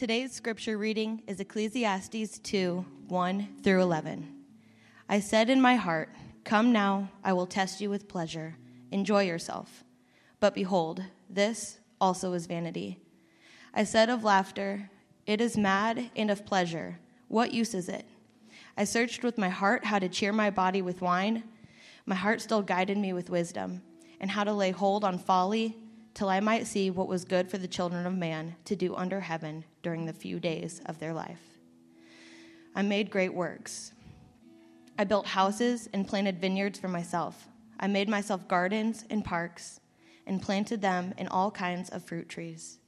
Today's scripture reading is Ecclesiastes 2 1 through 11. I said in my heart, Come now, I will test you with pleasure. Enjoy yourself. But behold, this also is vanity. I said of laughter, It is mad, and of pleasure, what use is it? I searched with my heart how to cheer my body with wine. My heart still guided me with wisdom, and how to lay hold on folly till I might see what was good for the children of man to do under heaven during the few days of their life. I made great works. I built houses and planted vineyards for myself. I made myself gardens and parks and planted them in all kinds of fruit trees.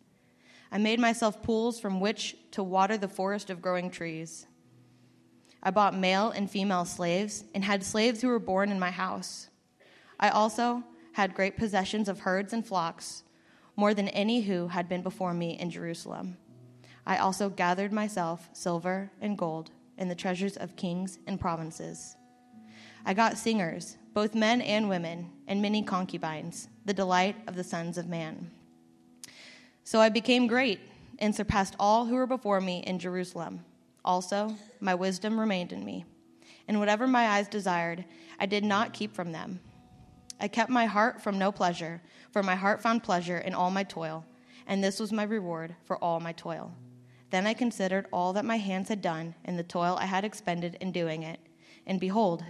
I made myself pools from which to water the forest of growing trees. I bought male and female slaves and had slaves who were born in my house. I also had great possessions of herds and flocks, more than any who had been before me in Jerusalem. I also gathered myself silver and gold and the treasures of kings and provinces. I got singers, both men and women, and many concubines, the delight of the sons of man. So I became great and surpassed all who were before me in Jerusalem. Also, my wisdom remained in me, and whatever my eyes desired, I did not keep from them. I kept my heart from no pleasure, for my heart found pleasure in all my toil, and this was my reward for all my toil. Then I considered all that my hands had done and the toil I had expended in doing it. And behold,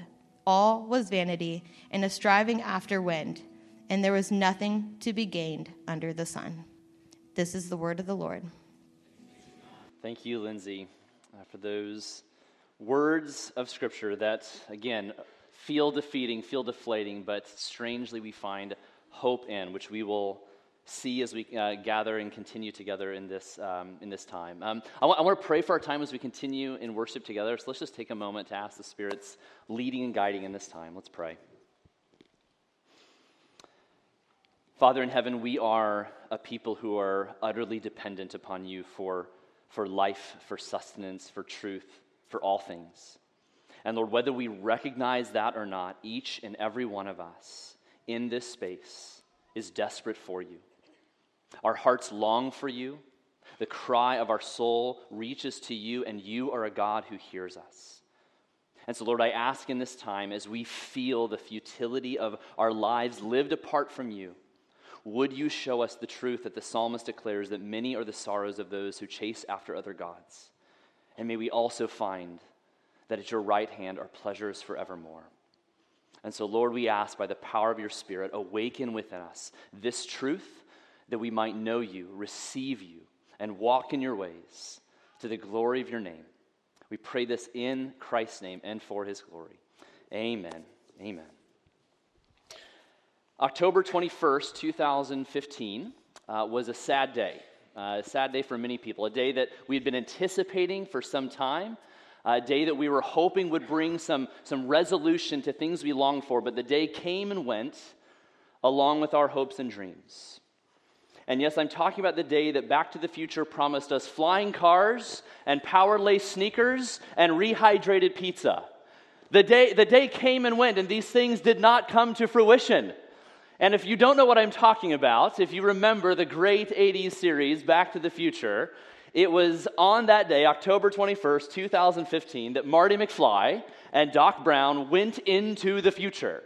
all was vanity and a striving after wind, and there was nothing to be gained under the sun. This is the word of the Lord. Thank you, Lindsay, uh, for those words of Scripture that, again, feel defeating, feel deflating, but strangely we find hope in, which we will see as we uh, gather and continue together in this, um, in this time. Um, I, w- I want to pray for our time as we continue in worship together. So let's just take a moment to ask the Spirit's leading and guiding in this time. Let's pray. Father in heaven, we are a people who are utterly dependent upon you for, for life, for sustenance, for truth, for all things. And Lord, whether we recognize that or not, each and every one of us in this space is desperate for you. Our hearts long for you. The cry of our soul reaches to you, and you are a God who hears us. And so, Lord, I ask in this time as we feel the futility of our lives lived apart from you, would you show us the truth that the psalmist declares that many are the sorrows of those who chase after other gods? And may we also find that at your right hand are pleasures forevermore. And so, Lord, we ask by the power of your Spirit, awaken within us this truth that we might know you, receive you, and walk in your ways to the glory of your name. We pray this in Christ's name and for his glory. Amen. Amen. October 21st, 2015, uh, was a sad day. Uh, a sad day for many people, a day that we had been anticipating for some time a day that we were hoping would bring some, some resolution to things we longed for, but the day came and went along with our hopes and dreams. And yes, I'm talking about the day that Back to the Future promised us flying cars and power lace sneakers and rehydrated pizza. The day, the day came and went, and these things did not come to fruition. And if you don't know what I'm talking about, if you remember the great 80s series, Back to the Future, it was on that day, October 21st, 2015, that Marty McFly and Doc Brown went into the future.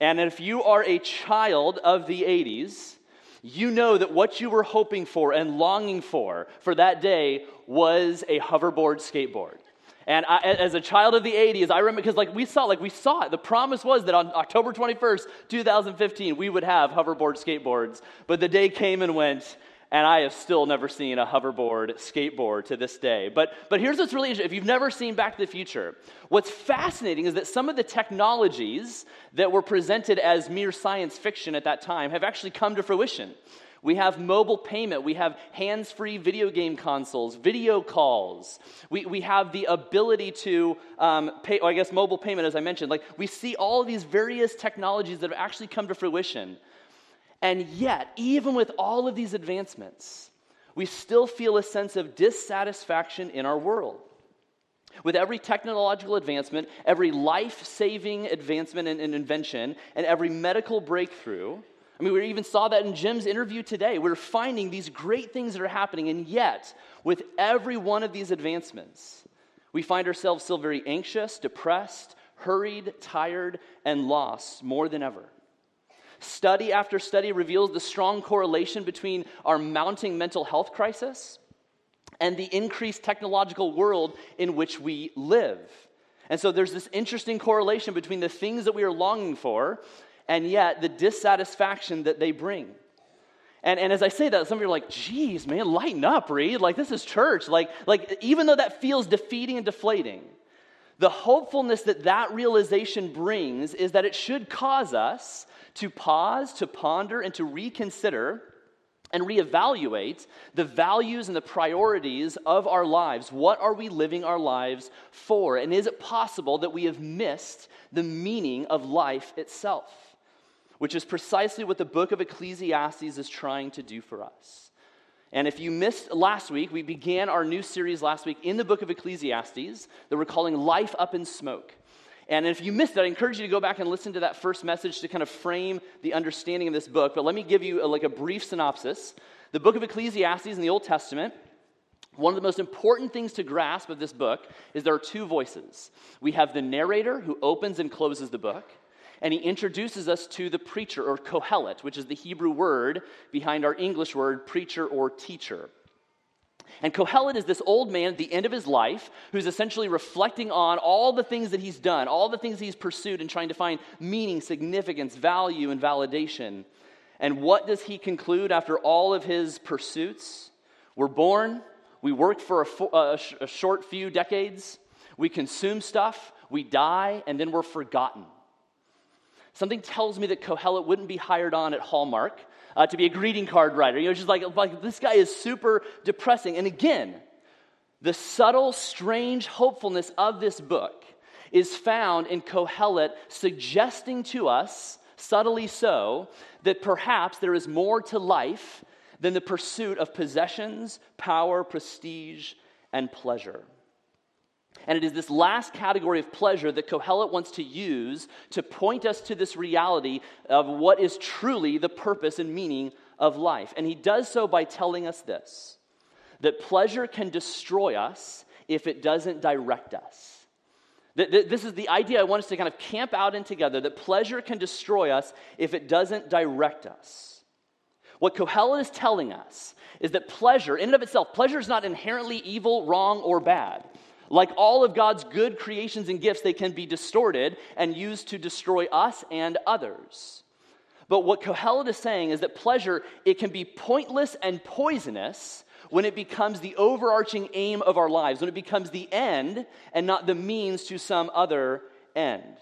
And if you are a child of the 80s, you know that what you were hoping for and longing for for that day was a hoverboard skateboard. And I, as a child of the 80s, I remember because like we saw, like we saw it. The promise was that on October 21st, 2015, we would have hoverboard skateboards. But the day came and went, and I have still never seen a hoverboard skateboard to this day. But, but here's what's really interesting. If you've never seen Back to the Future, what's fascinating is that some of the technologies that were presented as mere science fiction at that time have actually come to fruition. We have mobile payment. We have hands free video game consoles, video calls. We, we have the ability to um, pay, I guess, mobile payment, as I mentioned. Like, we see all of these various technologies that have actually come to fruition. And yet, even with all of these advancements, we still feel a sense of dissatisfaction in our world. With every technological advancement, every life saving advancement and, and, invention, and every medical breakthrough, I mean, we even saw that in Jim's interview today. We're finding these great things that are happening, and yet, with every one of these advancements, we find ourselves still very anxious, depressed, hurried, tired, and lost more than ever. Study after study reveals the strong correlation between our mounting mental health crisis and the increased technological world in which we live. And so there's this interesting correlation between the things that we are longing for and yet the dissatisfaction that they bring. And, and as I say that, some of you are like, geez, man, lighten up, Reed. Like, this is church. Like, like, even though that feels defeating and deflating, the hopefulness that that realization brings is that it should cause us to pause, to ponder, and to reconsider and reevaluate the values and the priorities of our lives. What are we living our lives for? And is it possible that we have missed the meaning of life itself? Which is precisely what the book of Ecclesiastes is trying to do for us. And if you missed last week, we began our new series last week in the book of Ecclesiastes that we're calling Life Up in Smoke. And if you missed that, I encourage you to go back and listen to that first message to kind of frame the understanding of this book. But let me give you a, like a brief synopsis. The book of Ecclesiastes in the Old Testament, one of the most important things to grasp of this book is there are two voices. We have the narrator who opens and closes the book, and he introduces us to the preacher or kohelet, which is the Hebrew word behind our English word preacher or teacher. And Kohelet is this old man at the end of his life who's essentially reflecting on all the things that he's done, all the things he's pursued, and trying to find meaning, significance, value, and validation. And what does he conclude after all of his pursuits? We're born, we work for a, a, a short few decades, we consume stuff, we die, and then we're forgotten. Something tells me that Kohelet wouldn't be hired on at Hallmark uh, to be a greeting card writer. You know, just like, like this guy is super depressing. And again, the subtle, strange hopefulness of this book is found in Kohelet suggesting to us, subtly so, that perhaps there is more to life than the pursuit of possessions, power, prestige, and pleasure. And it is this last category of pleasure that Kohelet wants to use to point us to this reality of what is truly the purpose and meaning of life. And he does so by telling us this that pleasure can destroy us if it doesn't direct us. This is the idea I want us to kind of camp out in together that pleasure can destroy us if it doesn't direct us. What Kohelet is telling us is that pleasure, in and of itself, pleasure is not inherently evil, wrong, or bad. Like all of God's good creations and gifts, they can be distorted and used to destroy us and others. But what Kohelet is saying is that pleasure, it can be pointless and poisonous when it becomes the overarching aim of our lives, when it becomes the end and not the means to some other end.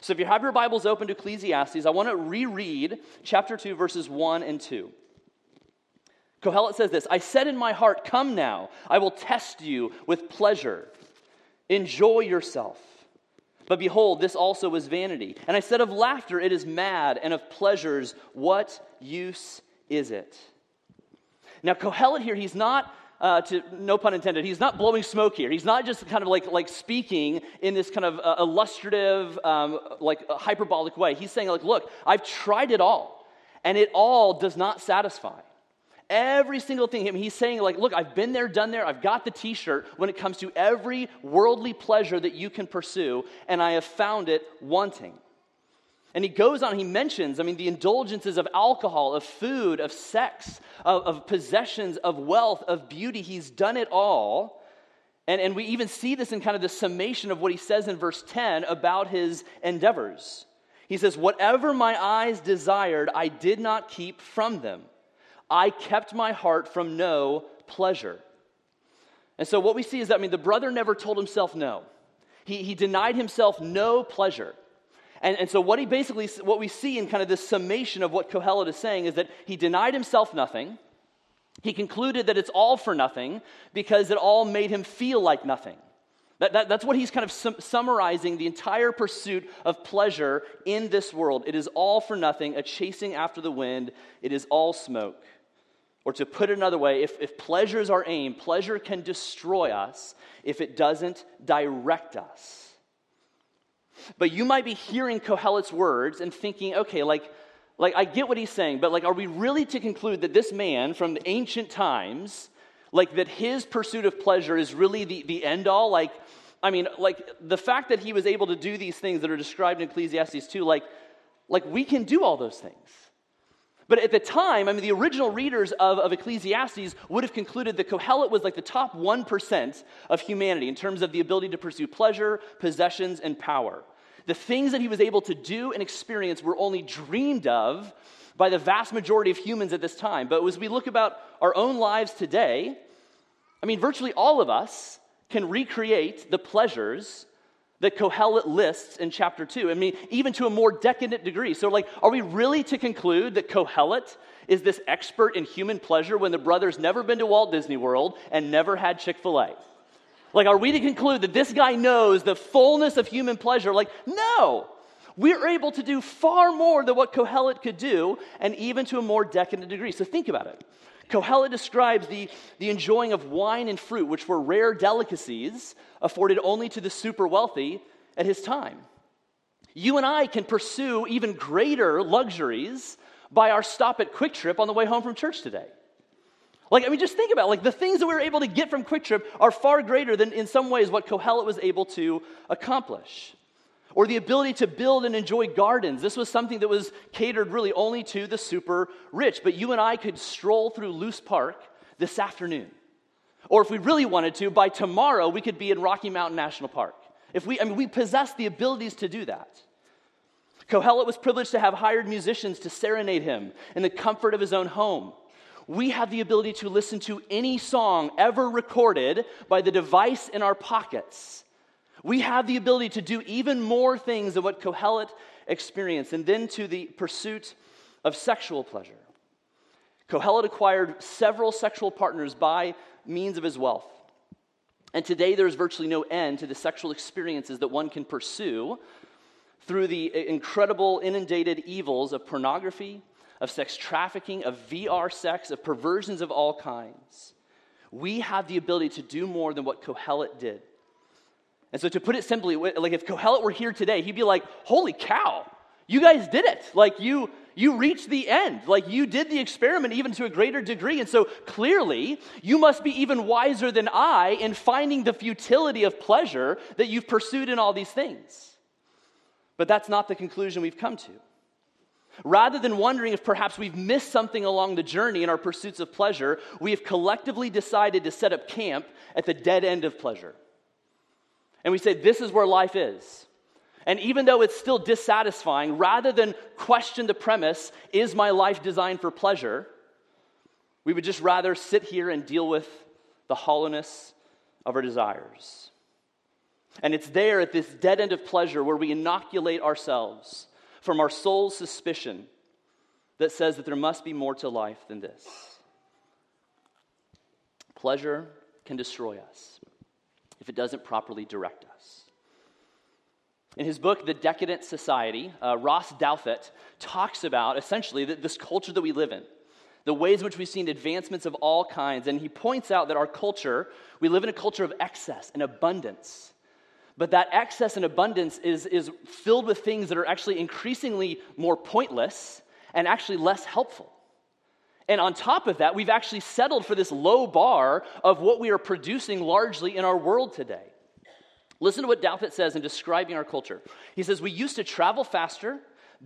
So if you have your Bibles open to Ecclesiastes, I want to reread chapter 2, verses 1 and 2. Kohelet says this I said in my heart, Come now, I will test you with pleasure. Enjoy yourself. But behold, this also is vanity. And I said of laughter, it is mad, and of pleasures, what use is it? Now, Kohelet here, he's not, uh, to, no pun intended, he's not blowing smoke here. He's not just kind of like, like speaking in this kind of uh, illustrative, um, like hyperbolic way. He's saying, like, look, I've tried it all, and it all does not satisfy. Every single thing. He's saying, like, look, I've been there, done there. I've got the t shirt when it comes to every worldly pleasure that you can pursue, and I have found it wanting. And he goes on, he mentions, I mean, the indulgences of alcohol, of food, of sex, of, of possessions, of wealth, of beauty. He's done it all. And, and we even see this in kind of the summation of what he says in verse 10 about his endeavors. He says, Whatever my eyes desired, I did not keep from them. I kept my heart from no pleasure. And so what we see is that, I mean, the brother never told himself no. He, he denied himself no pleasure. And, and so what he basically, what we see in kind of this summation of what Kohelet is saying is that he denied himself nothing. He concluded that it's all for nothing because it all made him feel like nothing. That, that, that's what he's kind of sum, summarizing the entire pursuit of pleasure in this world. It is all for nothing, a chasing after the wind. It is all smoke. Or to put it another way, if, if pleasure is our aim, pleasure can destroy us if it doesn't direct us. But you might be hearing Kohelet's words and thinking, okay, like, like I get what he's saying, but like, are we really to conclude that this man from ancient times, like that his pursuit of pleasure is really the, the end all? Like, I mean, like the fact that he was able to do these things that are described in Ecclesiastes 2, like, like we can do all those things. But at the time, I mean, the original readers of, of Ecclesiastes would have concluded that Kohelet was like the top 1% of humanity in terms of the ability to pursue pleasure, possessions, and power. The things that he was able to do and experience were only dreamed of by the vast majority of humans at this time. But as we look about our own lives today, I mean, virtually all of us can recreate the pleasures that Kohelet lists in chapter 2. I mean, even to a more decadent degree. So, like, are we really to conclude that Kohelet is this expert in human pleasure when the brother's never been to Walt Disney World and never had Chick fil A? Like, are we to conclude that this guy knows the fullness of human pleasure? Like, no. We're able to do far more than what Kohelet could do, and even to a more decadent degree. So think about it. Kohelet describes the, the enjoying of wine and fruit, which were rare delicacies afforded only to the super wealthy at his time. You and I can pursue even greater luxuries by our stop at QuikTrip on the way home from church today. Like, I mean, just think about it. Like, the things that we were able to get from QuikTrip are far greater than, in some ways, what Kohelet was able to accomplish. Or the ability to build and enjoy gardens. This was something that was catered really only to the super rich. But you and I could stroll through Loose Park this afternoon. Or if we really wanted to, by tomorrow, we could be in Rocky Mountain National Park. If we, I mean, we possess the abilities to do that. Kohelet was privileged to have hired musicians to serenade him in the comfort of his own home we have the ability to listen to any song ever recorded by the device in our pockets. We have the ability to do even more things than what Kohelet experienced, and then to the pursuit of sexual pleasure. Kohelet acquired several sexual partners by means of his wealth. And today there is virtually no end to the sexual experiences that one can pursue through the incredible inundated evils of pornography, of sex trafficking, of VR sex, of perversions of all kinds. We have the ability to do more than what Kohelet did. And so, to put it simply, like if Kohelet were here today, he'd be like, Holy cow, you guys did it. Like, you, you reached the end. Like, you did the experiment even to a greater degree. And so, clearly, you must be even wiser than I in finding the futility of pleasure that you've pursued in all these things. But that's not the conclusion we've come to. Rather than wondering if perhaps we've missed something along the journey in our pursuits of pleasure, we have collectively decided to set up camp at the dead end of pleasure. And we say, This is where life is. And even though it's still dissatisfying, rather than question the premise, Is my life designed for pleasure? we would just rather sit here and deal with the hollowness of our desires. And it's there at this dead end of pleasure where we inoculate ourselves from our soul's suspicion that says that there must be more to life than this. Pleasure can destroy us if it doesn't properly direct us. In his book, The Decadent Society, uh, Ross Douthat talks about essentially this culture that we live in, the ways in which we've seen advancements of all kinds. And he points out that our culture, we live in a culture of excess and abundance. But that excess and abundance is, is filled with things that are actually increasingly more pointless and actually less helpful. And on top of that, we've actually settled for this low bar of what we are producing largely in our world today. Listen to what Douthat says in describing our culture. He says, We used to travel faster,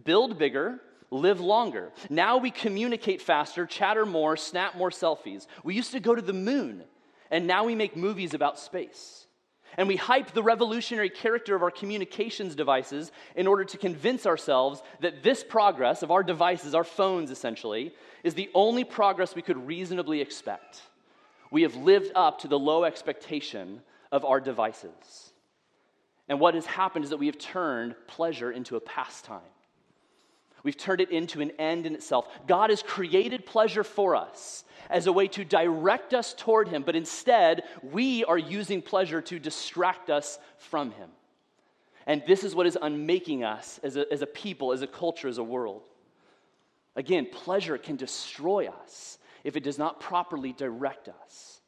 build bigger, live longer. Now we communicate faster, chatter more, snap more selfies. We used to go to the moon, and now we make movies about space. And we hype the revolutionary character of our communications devices in order to convince ourselves that this progress of our devices, our phones essentially, is the only progress we could reasonably expect. We have lived up to the low expectation of our devices. And what has happened is that we have turned pleasure into a pastime. We've turned it into an end in itself. God has created pleasure for us as a way to direct us toward Him, but instead, we are using pleasure to distract us from Him. And this is what is unmaking us as a, as a people, as a culture, as a world. Again, pleasure can destroy us if it does not properly direct us.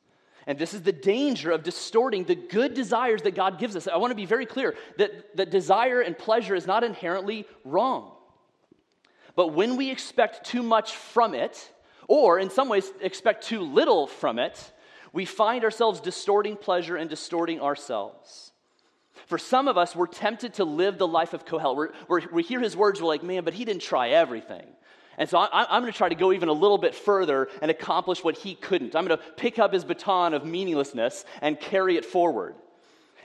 And this is the danger of distorting the good desires that God gives us. I want to be very clear that, that desire and pleasure is not inherently wrong. But when we expect too much from it, or in some ways expect too little from it, we find ourselves distorting pleasure and distorting ourselves. For some of us, we're tempted to live the life of Kohelet. We're, we're, we hear his words, we're like, man, but he didn't try everything. And so I, am going to try to go even a little bit further and accomplish what he couldn't. I'm going to pick up his baton of meaninglessness and carry it forward.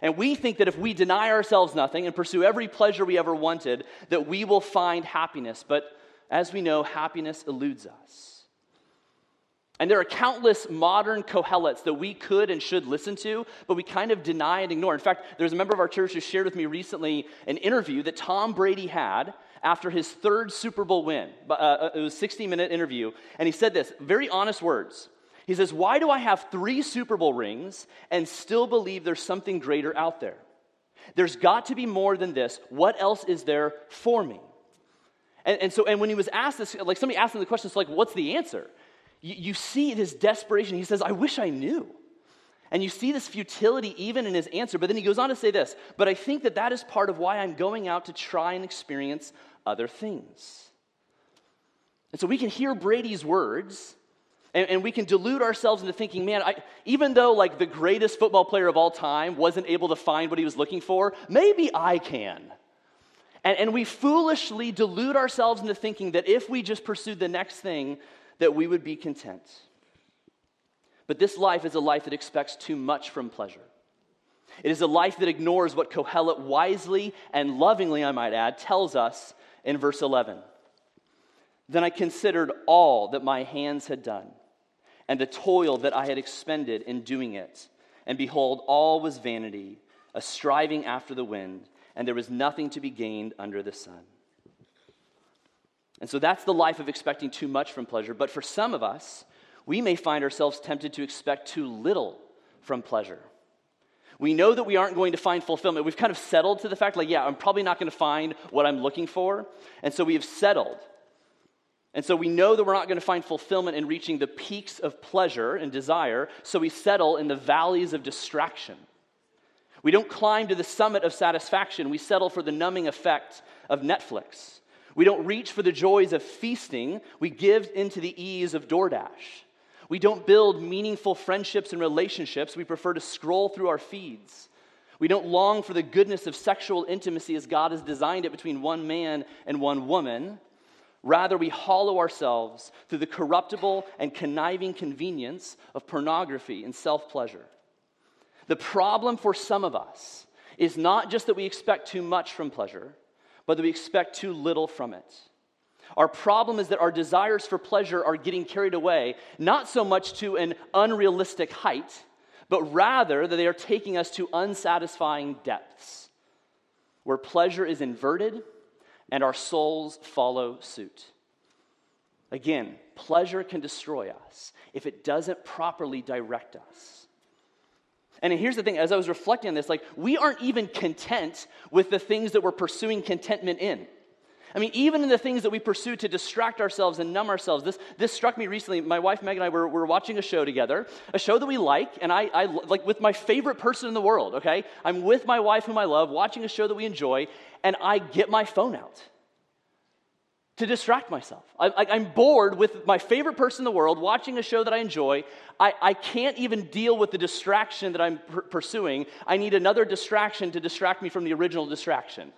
And we think that if we deny ourselves nothing and pursue every pleasure we ever wanted, that we will find happiness. But as we know, happiness eludes us. And there are countless modern Kohelets that we could and should listen to, but we kind of deny and ignore. In fact, there's a member of our church who shared with me recently an interview that Tom Brady had after his third Super Bowl win. Uh, uh, it was a 60 minute interview. And he said this very honest words. He says, Why do I have three Super Bowl rings and still believe there's something greater out there? There's got to be more than this. What else is there for me? And, and so, and when he was asked this, like somebody asked him the question, it's like, what's the answer? you, you see this desperation. He says, I wish I knew. And you see this futility even in his answer. But then he goes on to say this But I think that that is part of why I'm going out to try and experience other things. And so we can hear Brady's words. And, and we can delude ourselves into thinking, man, I, even though like the greatest football player of all time wasn't able to find what he was looking for, maybe I can. And, and we foolishly delude ourselves into thinking that if we just pursued the next thing, that we would be content. But this life is a life that expects too much from pleasure. It is a life that ignores what Kohelet wisely and lovingly, I might add, tells us in verse 11. Then I considered all that my hands had done, and the toil that I had expended in doing it. And behold, all was vanity, a striving after the wind, and there was nothing to be gained under the sun. And so that's the life of expecting too much from pleasure. But for some of us, we may find ourselves tempted to expect too little from pleasure. We know that we aren't going to find fulfillment. We've kind of settled to the fact, like, yeah, I'm probably not going to find what I'm looking for. And so we have settled. And so we know that we're not going to find fulfillment in reaching the peaks of pleasure and desire. So we settle in the valleys of distraction. We don't climb to the summit of satisfaction. We settle for the numbing effect of Netflix. We don't reach for the joys of feasting, we give into the ease of DoorDash. We don't build meaningful friendships and relationships, we prefer to scroll through our feeds. We don't long for the goodness of sexual intimacy as God has designed it between one man and one woman. Rather, we hollow ourselves through the corruptible and conniving convenience of pornography and self pleasure. The problem for some of us is not just that we expect too much from pleasure, but that we expect too little from it. Our problem is that our desires for pleasure are getting carried away, not so much to an unrealistic height, but rather that they are taking us to unsatisfying depths, where pleasure is inverted and our souls follow suit. Again, pleasure can destroy us if it doesn't properly direct us. And here's the thing as I was reflecting on this, like, we aren't even content with the things that we're pursuing contentment in. I mean, even in the things that we pursue to distract ourselves and numb ourselves, this, this struck me recently. My wife Meg and I were, were watching a show together, a show that we like, and I, I like with my favorite person in the world, okay? I'm with my wife, whom I love, watching a show that we enjoy, and I get my phone out to distract myself. I, am bored with my favorite person in the world watching a show that I enjoy. I, I can't even deal with the distraction that I'm pursuing. I need another distraction to distract me from the original distraction.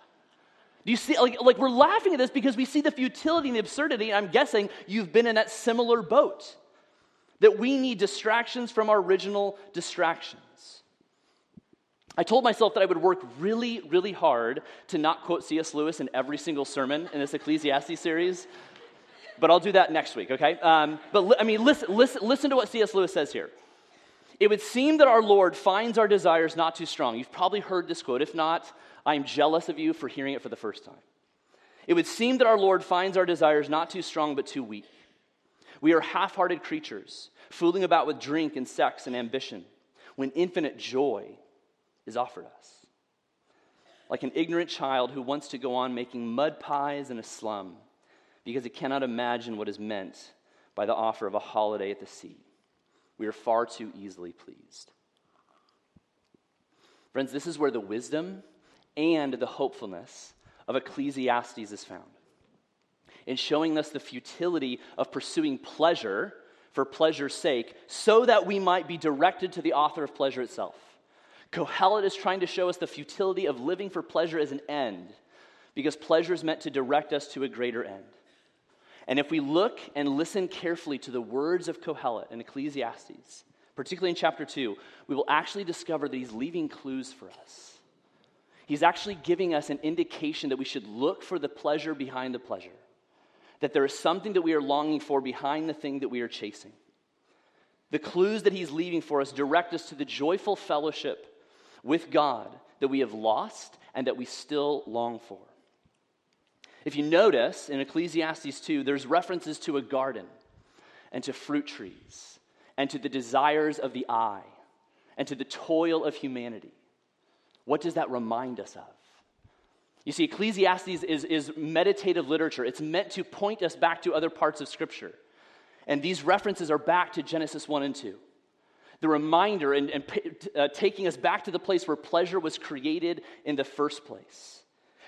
Do you see, like, like we're laughing at this because we see the futility and the absurdity. I'm guessing you've been in that similar boat. That we need distractions from our original distractions. I told myself that I would work really, really hard to not quote C.S. Lewis in every single sermon in this Ecclesiastes series, but I'll do that next week, okay? Um, but li- I mean, listen, listen, listen to what C.S. Lewis says here. It would seem that our Lord finds our desires not too strong. You've probably heard this quote. If not, I'm jealous of you for hearing it for the first time. It would seem that our Lord finds our desires not too strong, but too weak. We are half hearted creatures, fooling about with drink and sex and ambition, when infinite joy is offered us. Like an ignorant child who wants to go on making mud pies in a slum because he cannot imagine what is meant by the offer of a holiday at the sea. We are far too easily pleased. Friends, this is where the wisdom and the hopefulness of Ecclesiastes is found. in showing us the futility of pursuing pleasure for pleasure's sake so that we might be directed to the author of pleasure itself. Kohelet is trying to show us the futility of living for pleasure as an end because pleasure is meant to direct us to a greater end. And if we look and listen carefully to the words of Kohelet in Ecclesiastes, particularly in chapter 2, we will actually discover that he's leaving clues for us. He's actually giving us an indication that we should look for the pleasure behind the pleasure, that there is something that we are longing for behind the thing that we are chasing. The clues that he's leaving for us direct us to the joyful fellowship with God that we have lost and that we still long for. If you notice in Ecclesiastes 2, there's references to a garden and to fruit trees and to the desires of the eye and to the toil of humanity. What does that remind us of? You see, Ecclesiastes is, is meditative literature. It's meant to point us back to other parts of Scripture. And these references are back to Genesis 1 and 2. The reminder and, and uh, taking us back to the place where pleasure was created in the first place.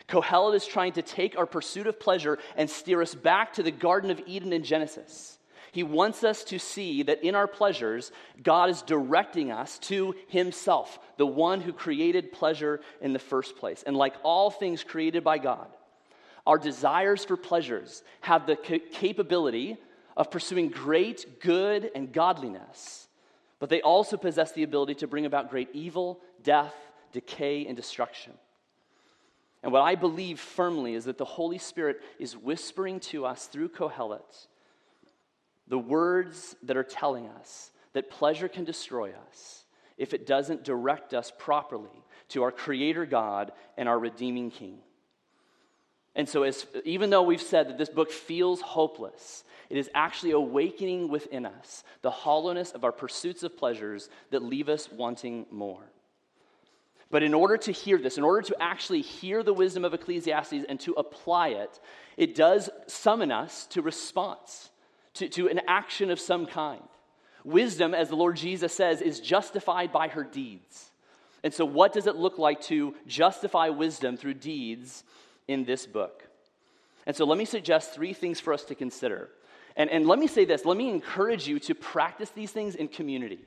Kohelet is trying to take our pursuit of pleasure and steer us back to the Garden of Eden in Genesis. He wants us to see that in our pleasures, God is directing us to Himself, the one who created pleasure in the first place. And like all things created by God, our desires for pleasures have the capability of pursuing great good and godliness, but they also possess the ability to bring about great evil, death, decay, and destruction. And what I believe firmly is that the Holy Spirit is whispering to us through Kohelet the words that are telling us that pleasure can destroy us if it doesn't direct us properly to our Creator God and our redeeming King. And so, as, even though we've said that this book feels hopeless, it is actually awakening within us the hollowness of our pursuits of pleasures that leave us wanting more. But in order to hear this, in order to actually hear the wisdom of Ecclesiastes and to apply it, it does summon us to response, to, to an action of some kind. Wisdom, as the Lord Jesus says, is justified by her deeds. And so, what does it look like to justify wisdom through deeds in this book? And so, let me suggest three things for us to consider. And, and let me say this let me encourage you to practice these things in community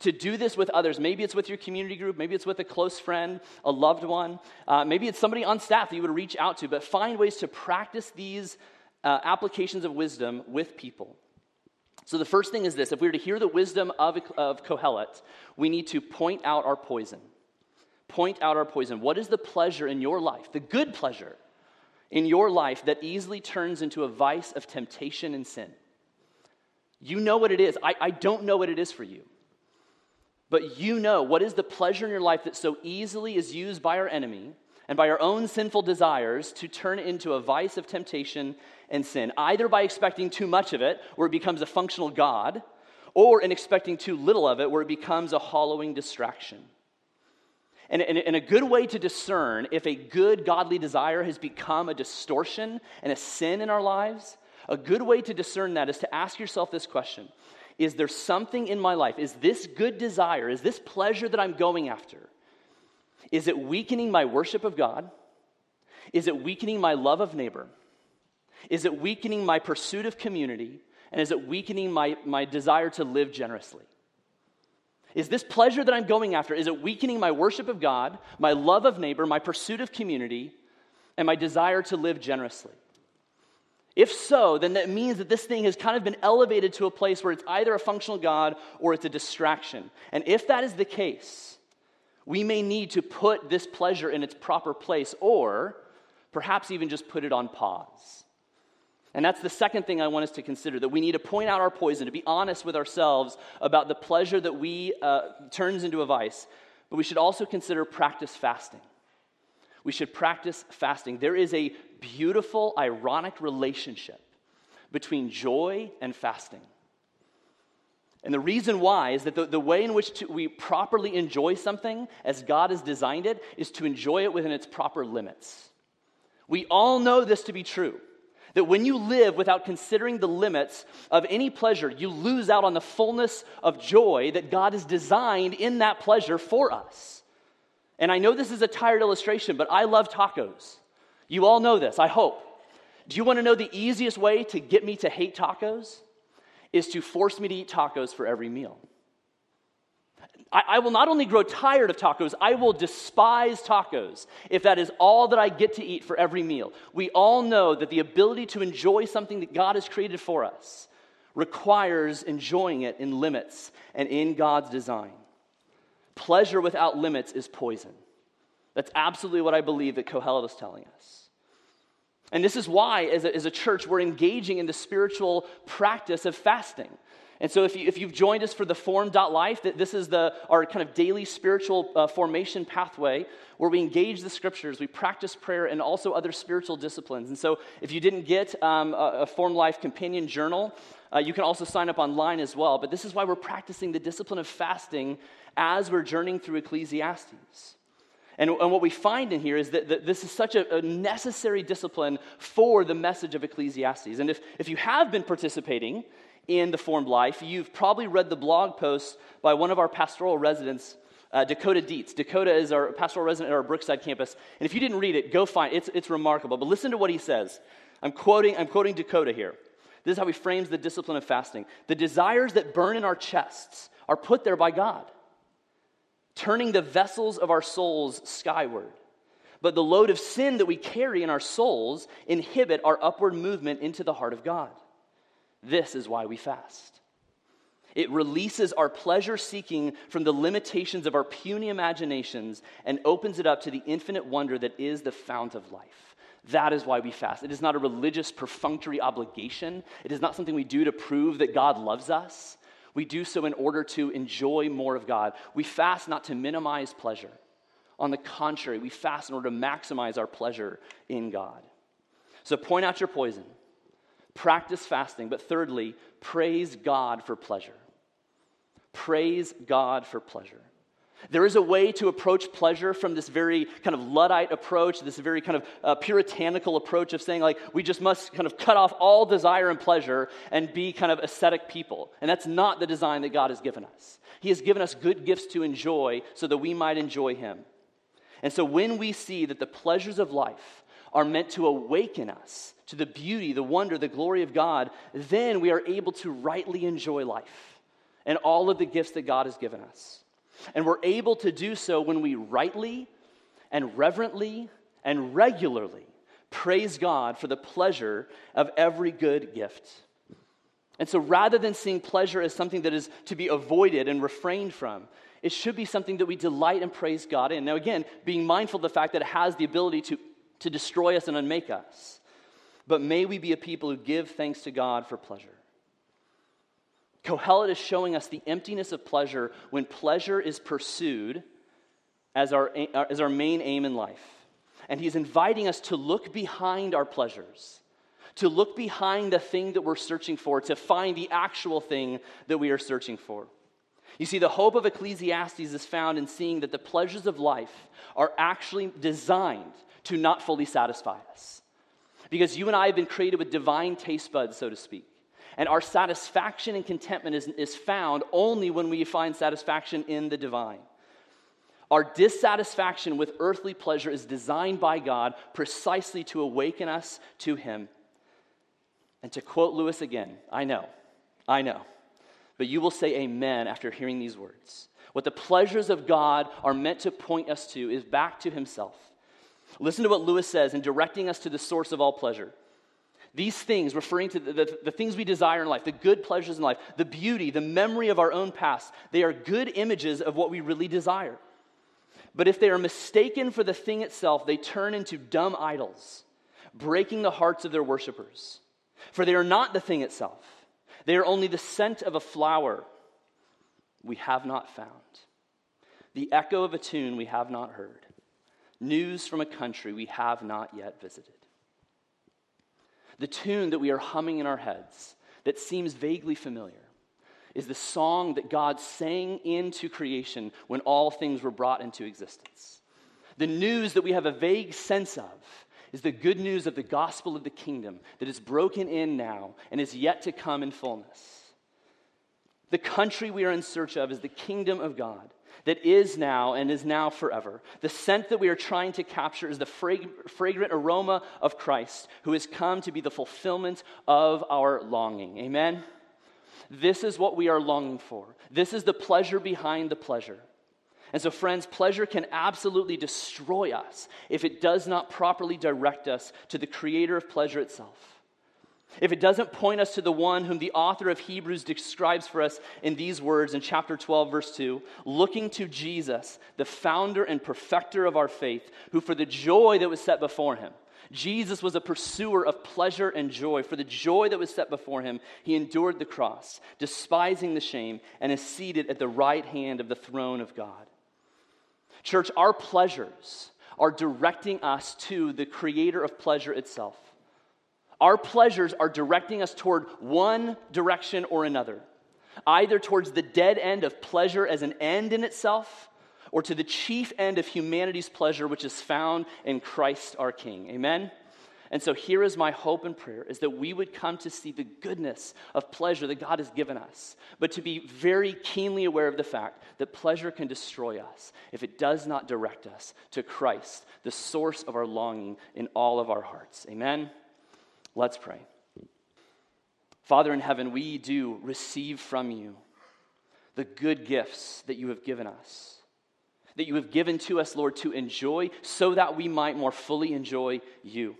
to do this with others. Maybe it's with your community group, maybe it's with a close friend, a loved one, uh, maybe it's somebody on staff that you would reach out to, but find ways to practice these uh, applications of wisdom with people. So, the first thing is this if we were to hear the wisdom of, of Kohelet, we need to point out our poison. Point out our poison. What is the pleasure in your life, the good pleasure in your life that easily turns into a vice of temptation and sin? You know what it is. I, I don't know what it is for you. But you know what is the pleasure in your life that so easily is used by our enemy and by our own sinful desires to turn into a vice of temptation and sin, either by expecting too much of it, where it becomes a functional God, or in expecting too little of it, where it becomes a hollowing distraction. And, and, and, a good way to discern if a good godly desire has become a distortion and a sin in our lives, a good way to discern that is to ask yourself this question is there something in my life? Is this good desire, is this pleasure that I'm going after? Is it weakening my worship of God? Is it weakening my love of neighbor? Is it weakening my pursuit of community? And is it weakening my, my desire to live generously? Is this pleasure that I'm going after, is it weakening my worship of God, my love of neighbor, my pursuit of community, and my desire to live generously? If so, then that means that this thing has kind of been elevated to a place where it's either a functional God or it's a distraction. And if that is the case, we may need to put this pleasure in its proper place or perhaps even just put it on pause. And that's the second thing I want us to consider that we need to point out our poison, to be honest with ourselves about the pleasure that we uh, turns into a vice. But we should also consider practice fasting we should practice fasting. There is a beautiful, ironic relationship between joy and fasting. And the reason why is that the, the way in which to, we properly enjoy something as God has designed it is to enjoy it within its proper limits. We all know this to be true. That when you live without considering the limits of any pleasure, you lose out on the fullness of joy that God has designed in that pleasure for us. And I know this is a tired illustration, but I love tacos. You all know this, I hope. Do you want to know the easiest way to get me to hate tacos? Is to force me to eat tacos for every meal. I, I, will not only grow tired of tacos, I will despise tacos if that is all that I get to eat for every meal. We all know that the ability to enjoy something that God has created for us requires enjoying it in limits and in God's design. Pleasure without limits is poison. That's absolutely what I believe that Kohelet is telling us. And this is why, as a, as a church, we're engaging in the spiritual practice of fasting. And so, if, you, if you've joined us for the form.life, that this is the, our kind of daily spiritual uh, formation pathway where we engage the scriptures, we practice prayer, and also other spiritual disciplines. And so, if you didn't get um, a, a, Form Life companion journal, uh, you can also sign up online as well. But this is why we're practicing the discipline of fasting as we're journeying through Ecclesiastes. And, and what we find in here is that, that this is such a, a, necessary discipline for the message of Ecclesiastes. And if, if you have been participating in the Formed Life, you've probably read the blog post by one of our pastoral residents, uh, Dakota Dietz. Dakota is our pastoral resident at our Brookside campus. And if you didn't read it, go find it. It's, it's remarkable. But listen to what he says. I'm quoting, I'm quoting Dakota here. This is how he frames the discipline of fasting. The desires that burn in our chests are put there by God turning the vessels of our souls skyward. But the load of sin that we carry in our souls inhibit our upward movement into the heart of God. This is why we fast. It releases our pleasure seeking from the limitations of our puny imaginations and opens it up to the infinite wonder that is the fount of life. That is why we fast. It is not a religious, perfunctory obligation. It is not something we do to prove that God loves us. We do so in order to enjoy more of God. We fast not to minimize pleasure. On the contrary, we fast in order to maximize our pleasure in God. So point out your poison, practice fasting, but thirdly, praise God for pleasure. Praise God for pleasure. There is a way to approach pleasure from this very kind of Luddite approach, this very kind of uh, puritanical approach of saying, like, we just must kind of cut off all desire and pleasure and be kind of ascetic people. And that's not the design that God has given us. He has given us good gifts to enjoy so that we might enjoy Him. And so when we see that the pleasures of life are meant to awaken us to the beauty, the wonder, the glory of God, then we are able to rightly enjoy life and all of the gifts that God has given us. And we're able to do so when we rightly and reverently and regularly praise God for the pleasure of every good gift. And so rather than seeing pleasure as something that is to be avoided and refrained from, it should be something that we delight and praise God in. Now, again, being mindful of the fact that it has the ability to, to destroy us and unmake us. But may we be a people who give thanks to God for pleasure. Kohelet is showing us the emptiness of pleasure when pleasure is pursued as our, uh, as our main aim in life. And he's inviting us to look behind our pleasures, to look behind the thing that we're searching for, to find the actual thing that we are searching for. You see, the hope of Ecclesiastes is found in seeing that the pleasures of life are actually designed to not fully satisfy us. Because you and I have been created with divine taste buds, so to speak. And our satisfaction and contentment is, is found only when we find satisfaction in the divine. Our dissatisfaction with earthly pleasure is designed by God precisely to awaken us to Him. And to quote Lewis again, I know, I know, but you will say amen after hearing these words. What the pleasures of God are meant to point us to is back to Himself. Listen to what Lewis says in directing us to the source of all pleasure. These things, referring to the, the, the, things we desire in life, the good pleasures in life, the beauty, the memory of our own past, they are good images of what we really desire. But if they are mistaken for the thing itself, they turn into dumb idols, breaking the hearts of their worshippers. For they are not the thing itself, they are only the scent of a flower we have not found, the echo of a tune we have not heard, news from a country we have not yet visited. The tune that we are humming in our heads that seems vaguely familiar is the song that God sang into creation when all things were brought into existence. The news that we have a vague sense of is the good news of the gospel of the kingdom that is broken in now and is yet to come in fullness. The country we are in search of is the kingdom of God. That is now and is now forever. The scent that we are trying to capture is the frag- fragrant aroma of Christ, who has come to be the fulfillment of our longing. Amen? This is what we are longing for. This is the pleasure behind the pleasure. And so, friends, pleasure can absolutely destroy us if it does not properly direct us to the creator of pleasure itself if it doesn't point us to the one whom the author of Hebrews describes for us in these words in chapter 12, verse 2, looking to Jesus, the founder and perfecter of our faith, who for the joy that was set before him, Jesus was a pursuer of pleasure and joy. For the joy that was set before him, he endured the cross, despising the shame, and is seated at the right hand of the throne of God. Church, our pleasures are directing us to the creator of pleasure itself. Our pleasures are directing us toward one direction or another, either towards the dead end of pleasure as an end in itself, or to the chief end of humanity's pleasure, which is found in Christ our King. Amen? And so here is my hope and prayer is that we would come to see the goodness of pleasure that God has given us, but to be very keenly aware of the fact that pleasure can destroy us if it does not direct us to Christ, the source of our longing in all of our hearts. Amen. Let's pray. Father in heaven, we do receive from you the good gifts that you have given us, that you have given to us, Lord, to enjoy so that we might more fully enjoy you.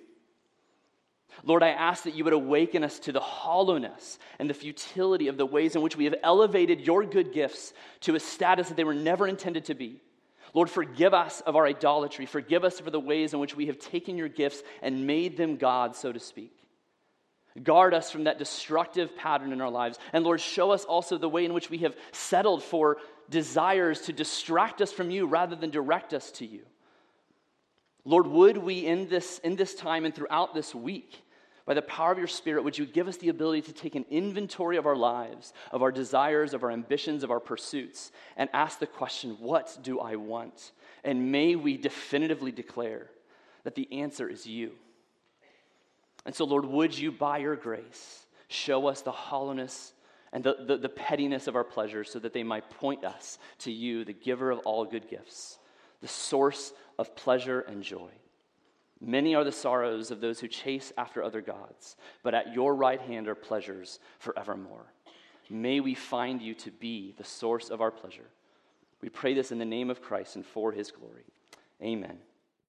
Lord, I ask that you would awaken us to the hollowness and the futility of the ways in which we have elevated your good gifts to a status that they were never intended to be. Lord, forgive us of our idolatry. Forgive us for the ways in which we have taken your gifts and made them God, so to speak. Guard us from that destructive pattern in our lives. And Lord, show us also the way in which we have settled for desires to distract us from you rather than direct us to you. Lord, would we in this, in this time and throughout this week, by the power of your Spirit, would you give us the ability to take an inventory of our lives, of our desires, of our ambitions, of our pursuits, and ask the question, What do I want? And may we definitively declare that the answer is you. And so, Lord, would you, by your grace, show us the hollowness and the, the, the, pettiness of our pleasures so that they might point us to you, the giver of all good gifts, the source of pleasure and joy. Many are the sorrows of those who chase after other gods, but at your right hand are pleasures forevermore. May we find you to be the source of our pleasure. We pray this in the name of Christ and for his glory. Amen.